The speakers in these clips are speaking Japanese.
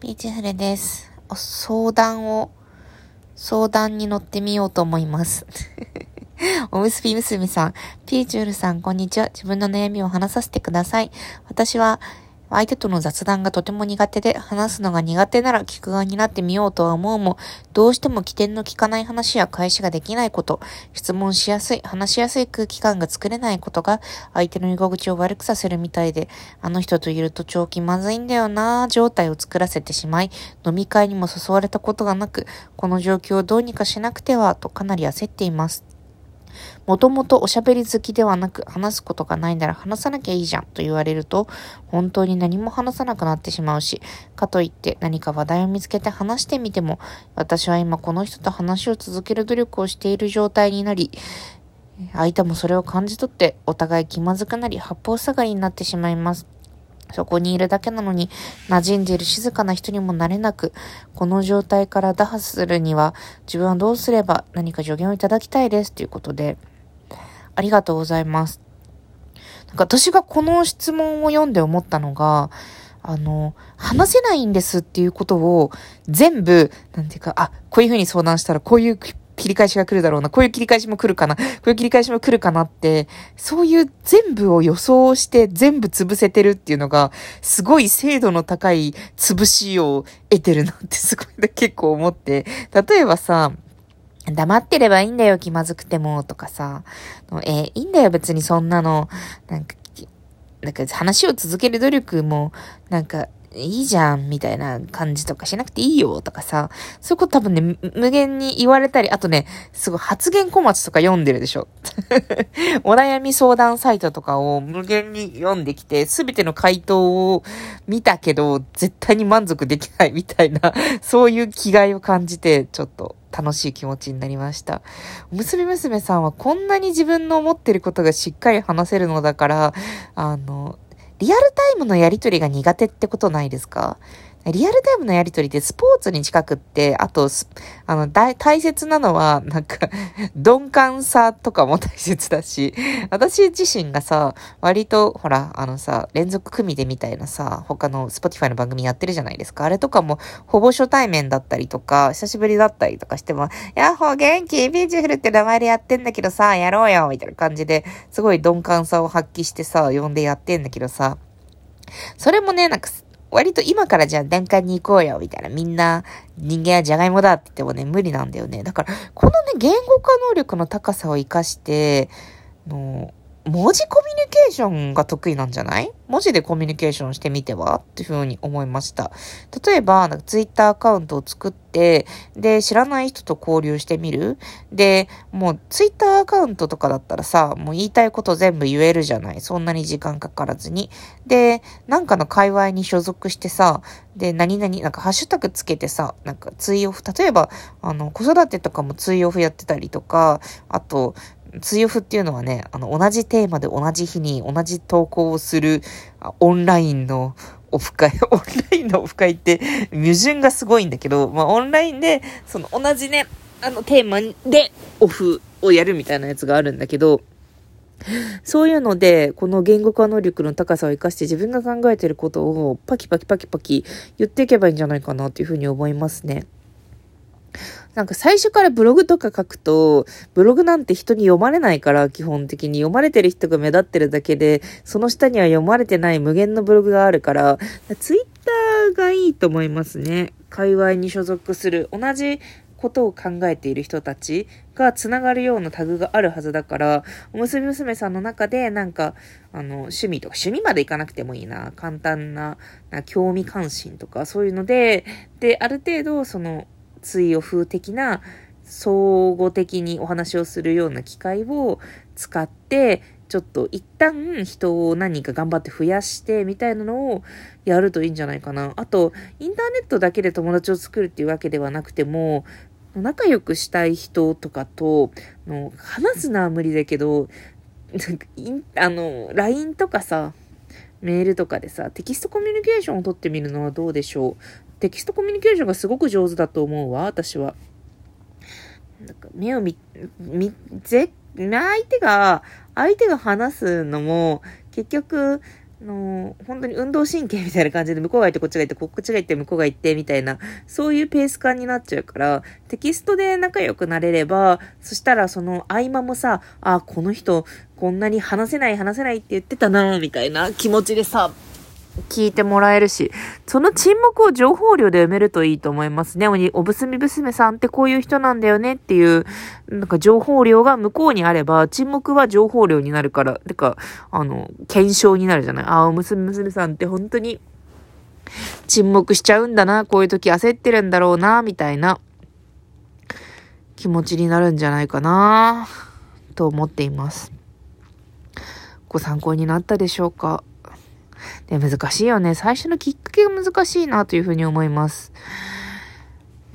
ピーチフレです。相談を、相談に乗ってみようと思います。おむすび娘さん、ピーチュールさん、こんにちは。自分の悩みを話させてください。私は、相手との雑談がとても苦手で、話すのが苦手なら聞く側になってみようとは思うも、どうしても起点の効かない話や返しができないこと、質問しやすい、話しやすい空気感が作れないことが、相手の居心地を悪くさせるみたいで、あの人といると超気まずいんだよなぁ状態を作らせてしまい、飲み会にも誘われたことがなく、この状況をどうにかしなくては、とかなり焦っています。もともとおしゃべり好きではなく、話すことがないなら話さなきゃいいじゃんと言われると、本当に何も話さなくなってしまうし、かといって何か話題を見つけて話してみても、私は今この人と話を続ける努力をしている状態になり、相手もそれを感じ取って、お互い気まずくなり、八方下がりになってしまいます。そこにいるだけなのに、馴染んでいる静かな人にもなれなく、この状態から打破するには、自分はどうすれば何か助言をいただきたいです。ということで、ありがとうございます。なんか私がこの質問を読んで思ったのが、あの、話せないんですっていうことを全部、なんていうか、あ、こういうふうに相談したらこういう切り返しが来るだろうな、こういう切り返しも来るかな、こういう切り返しも来るかなって、そういう全部を予想して全部潰せてるっていうのが、すごい精度の高い潰しを得てるなってすごい 結構思って、例えばさ、黙ってればいいんだよ、気まずくても、とかさ、えー、いいんだよ、別にそんなの、なんか、なんか話を続ける努力も、なんか、いいじゃん、みたいな感じとかしなくていいよ、とかさ、そういうこと多分ね、無限に言われたり、あとね、すごい発言小松とか読んでるでしょ。お悩み相談サイトとかを無限に読んできて、すべての回答を見たけど、絶対に満足できないみたいな、そういう気概を感じて、ちょっと楽しい気持ちになりました。娘娘さんはこんなに自分の思ってることがしっかり話せるのだから、あの、リアルタイムのやりとりが苦手ってことないですか？リアルタイムのやりとりってスポーツに近くって、あと、あの、大、大切なのは、なんか、鈍感さとかも大切だし、私自身がさ、割と、ほら、あのさ、連続組でみたいなさ、他の Spotify の番組やってるじゃないですか。あれとかも、ほぼ初対面だったりとか、久しぶりだったりとかしても、やっほー元気？ビーチフルって名前でやってんだけどさ、やろうよみたいな感じで、すごい鈍感さを発揮してさ、呼んでやってんだけどさ、それもね、なんか、割と今からじゃあ段階に行こうよ、みたいな。みんな人間はじゃがいもだって言ってもね、無理なんだよね。だから、このね、言語化能力の高さを活かして、の、文字コミュニケーションが得意なんじゃない？文字でコミュニケーションしてみては？っていうふうに思いました。例えば、ツイッターアカウントを作って、で、知らない人と交流してみる？で、もうツイッターアカウントとかだったらさ、もう言いたいこと全部言えるじゃない？そんなに時間かからずに。で、なんかの界隈に所属してさ、で、何々、なんかハッシュタグつけてさ、なんかツイオフ、例えば、あの、子育てとかもツイオフやってたりとか、あと、ツイオフっていうのはね、あの、同じテーマで同じ日に同じ投稿をするオンラインのオフ会、オンラインのオフ会って矛盾がすごいんだけど、まあオンラインで、その同じね、あのテーマでオフをやるみたいなやつがあるんだけど、そういうので、この言語化能力の高さを活かして自分が考えてることをパキパキパキパキ言っていけばいいんじゃないかなっていうふうに思いますね。なんか最初からブログとか書くと、ブログなんて人に読まれないから、基本的に読まれてる人が目立ってるだけで、その下には読まれてない無限のブログがあるから、ツイッターがいいと思いますね。界隈に所属する、同じことを考えている人たちが繋がるようなタグがあるはずだから、おむすび娘さんの中でなんか、あの、趣味とか、趣味までいかなくてもいいな、簡単な、な興味関心とか、そういうので、で、ある程度、その、対応風的な相互的にお話をするような機会を使って、ちょっと一旦人を何人か頑張って増やしてみたいなのをやるといいんじゃないかな。あと、インターネットだけで友達を作るっていうわけではなくても、仲良くしたい人とかと、の話すのは無理だけど、なんかあの、LINE とかさ、メールとかでさ、テキストコミュニケーションを取ってみるのはどうでしょう。テキストコミュニケーションがすごく上手だと思うわ、私は。なんか目を見、見、ぜ、相手が、相手が話すのも、結局、の、本当に運動神経みたいな感じで、向こうが行ってこっちが行って、こっちが行って向こうが行って、みたいな、そういうペース感になっちゃうから、テキストで仲良くなれれば、そしたらその合間もさ、あ、この人、こんなに話せない話せないって言ってたな、みたいな気持ちでさ、聞いてもらえるし、その沈黙を情報量で読めるといいと思いますね。おぶすみ娘さんってこういう人なんだよねっていう、なんか情報量が向こうにあれば、沈黙は情報量になるから、てか、あの、検証になるじゃない。ああ、おむすみ娘さんって本当に沈黙しちゃうんだな、こういう時焦ってるんだろうな、みたいな気持ちになるんじゃないかな、と思っています。ご参考になったでしょうか？で、難しいよね。最初のきっかけが難しいなというふうに思います。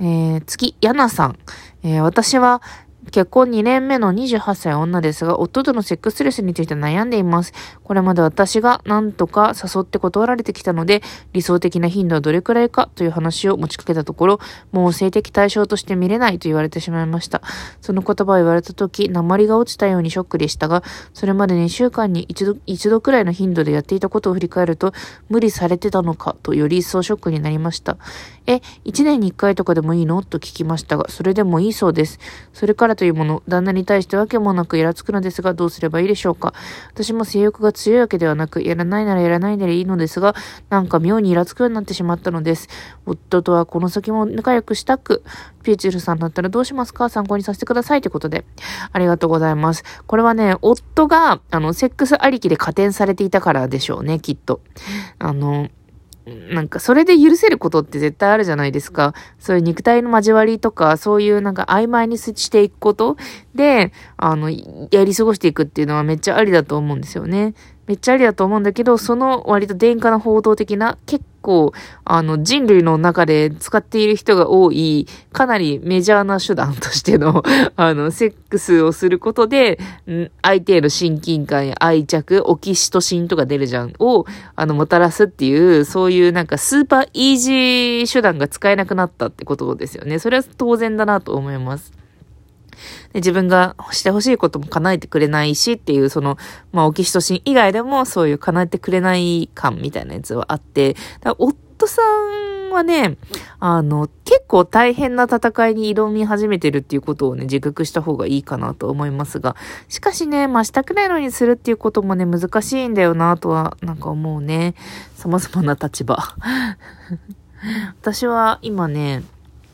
えー、次、ヤナさん。えー、私は結婚2年目の28歳女ですが、夫とのセックスレスについて悩んでいます。これまで私が何とか誘って断られてきたので、理想的な頻度はどれくらいかという話を持ちかけたところ、もう性的対象として見れないと言われてしまいました。その言葉を言われた時、鉛が落ちたようにショックでしたが、それまで2週間に一度、一度くらいの頻度でやっていたことを振り返ると、無理されてたのかとより一層ショックになりました。え、1年に1回とかでもいいの？と聞きましたが、それでもいいそうです。それからというもの、旦那に対してわけもなくイラつくのですが、どうすればいいでしょうか。私も性欲が強いわけではなく、やらないならやらないならいいのですが、なんか妙にイラつくようになってしまったのです。夫とはこの先も仲良くしたく、ピーチルさんだったらどうしますか？参考にさせてくださいということで。ありがとうございます。これはね、夫が、あの、セックスありきで加点されていたからでしょうね、きっと。あの、なんか、それで許せることって絶対あるじゃないですか。そういう肉体の交わりとか、そういうなんか曖昧にしていくことで、あの、やり過ごしていくっていうのはめっちゃありだと思うんですよね。めっちゃありだと思うんだけど、その割と殿下の報道的な、結構、あの、人類の中で使っている人が多い、かなりメジャーな手段としての あの、セックスをすることで、相手への親近感や愛着、オキシトシンとか出るじゃん、を、あの、もたらすっていう、そういうなんかスーパーイージー手段が使えなくなったってことですよね。それは当然だなと思います。で自分がしてほしいことも叶えてくれないしっていう、その、まあ、オキシトシン以外でもそういう叶えてくれない感みたいなやつはあって、夫さんはね、あの、結構大変な戦いに挑み始めてるっていうことをね、自覚した方がいいかなと思いますが、しかしね、まあ、したくないのにするっていうこともね、難しいんだよなとは、なんか思うね。様々な立場。私は今ね、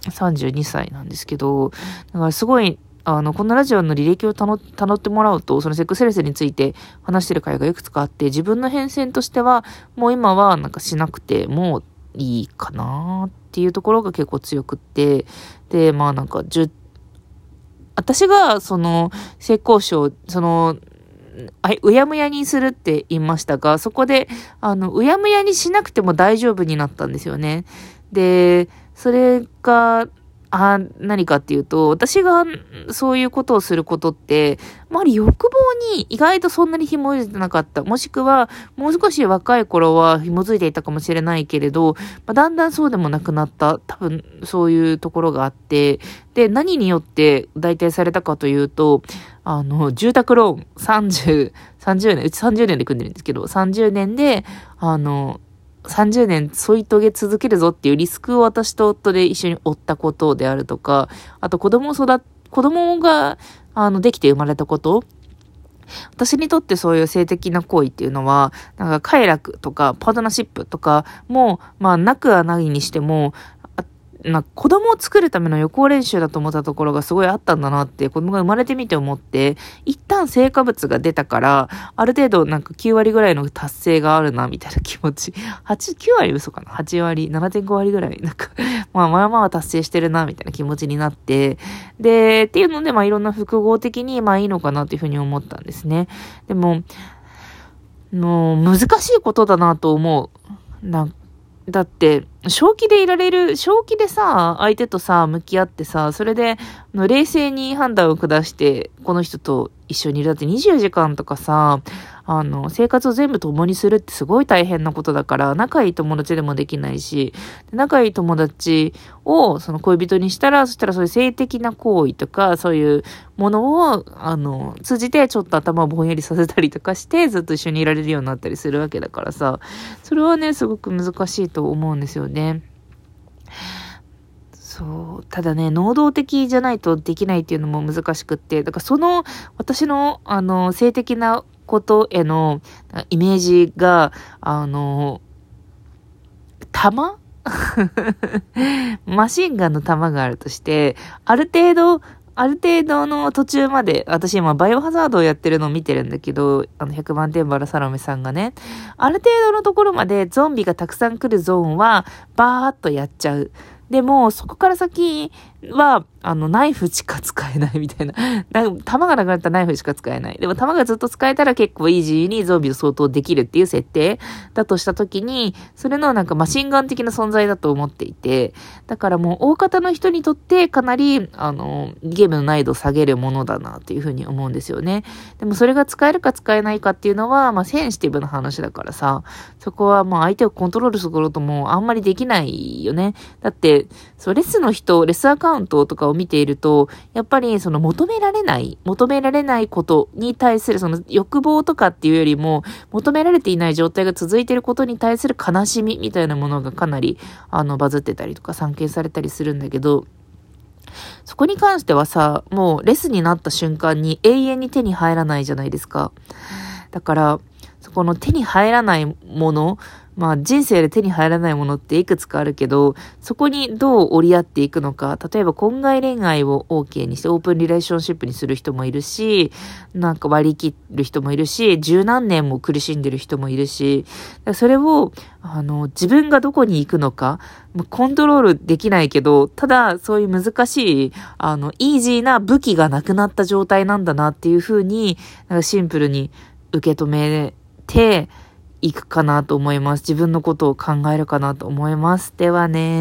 32歳なんですけど、だからすごいあの、このラジオの履歴をたの、たのってもらうと、そのセックスレスについて話してる回がいくつかあって、自分の変遷としては、もう今はなんかしなくてもいいかなっていうところが結構強くって、で、まあなんか、じゅ、私が、その、性交渉、その、はい、うやむやにするって言いましたが、そこで、あの、うやむやにしなくても大丈夫になったんですよね。で、それが、あ、何かっていうと、私がそういうことをすることって、まり欲望に意外とそんなに紐づいてなかった。もしくは、もう少し若い頃は紐づいていたかもしれないけれど、まあ、だんだんそうでもなくなった。多分、そういうところがあって、で、何によって代替されたかというと、あの、住宅ローン30、30年、うち30年で組んでるんですけど、30年で、あの、30年添い遂げ続けるぞっていうリスクを私と夫で一緒に負ったことであるとか、あと子供を育子供が、あの、できて生まれたこと。私にとってそういう性的な行為っていうのは、なんか快楽とかパートナーシップとかも、まあなくはないにしても、な子供を作るための予行練習だと思ったところがすごいあったんだなって、子供が生まれてみて思って、一旦成果物が出たから、ある程度なんか9割ぐらいの達成があるな、みたいな気持ち。8、9割嘘かな ?8 割、7.5割ぐらい、なんか まあまあまあ達成してるな、みたいな気持ちになって、で、っていうので、まあいろんな複合的に、まあいいのかなっていうふうに思ったんですね。でも、もう難しいことだなと思う。なんだって、正気でいられる、正気でさ、相手とさ、向き合ってさ、それで、冷静に判断を下して、この人と一緒にいる。だって24時間とかさ、あの、生活を全部共にするってすごい大変なことだから、仲いい友達でもできないし、仲いい友達をその恋人にしたら、そしたらそういう性的な行為とか、そういうものを、あの、通じてちょっと頭をぼんやりさせたりとかして、ずっと一緒にいられるようになったりするわけだからさ、それはね、すごく難しいと思うんですよね。そう。ただね、能動的じゃないとできないっていうのも難しくって、だからその、私の、あの、性的なことへのイメージが、あの、弾？マシンガンの弾があるとして、ある程度、ある程度の途中まで、私今バイオハザードをやってるのを見てるんだけど、あの100万点バラサロメさんがね、ある程度のところまでゾンビがたくさん来るゾーンはバーっとやっちゃう。でも、そこから先は、あの、ナイフしか使えないみたいな。な弾がなくなったらナイフしか使えない。でも弾がずっと使えたら結構イージーにゾンビを相当できるっていう設定だとした時に、それのなんかマシンガン的な存在だと思っていて、だからもう大方の人にとってかなり、あの、ゲームの難易度を下げるものだなっていうふうに思うんですよね。でもそれが使えるか使えないかっていうのは、まあセンシティブな話だからさ、そこはもう相手をコントロールすることもあんまりできないよね。だって、そう、レスの人、レスアカウントとかを見ていると、やっぱりその求められない、求められないことに対するその欲望とかっていうよりも、求められていない状態が続いていることに対する悲しみみたいなものがかなり、あの、バズってたりとか散見されたりするんだけど、そこに関してはさ、もうレスになった瞬間に永遠に手に入らないじゃないですか。だから、そこの手に入らないものまあ人生で手に入らないものっていくつかあるけど、そこにどう折り合っていくのか、例えば婚外恋愛を OK にしてオープンリレーションシップにする人もいるし、なんか割り切る人もいるし、十何年も苦しんでる人もいるし、それを、あの、自分がどこに行くのか、コントロールできないけど、ただそういう難しい、あの、イージーな武器がなくなった状態なんだなっていうふうに、シンプルに受け止めて、いくかなと思います。自分のことを考えるかなと思います。ではね。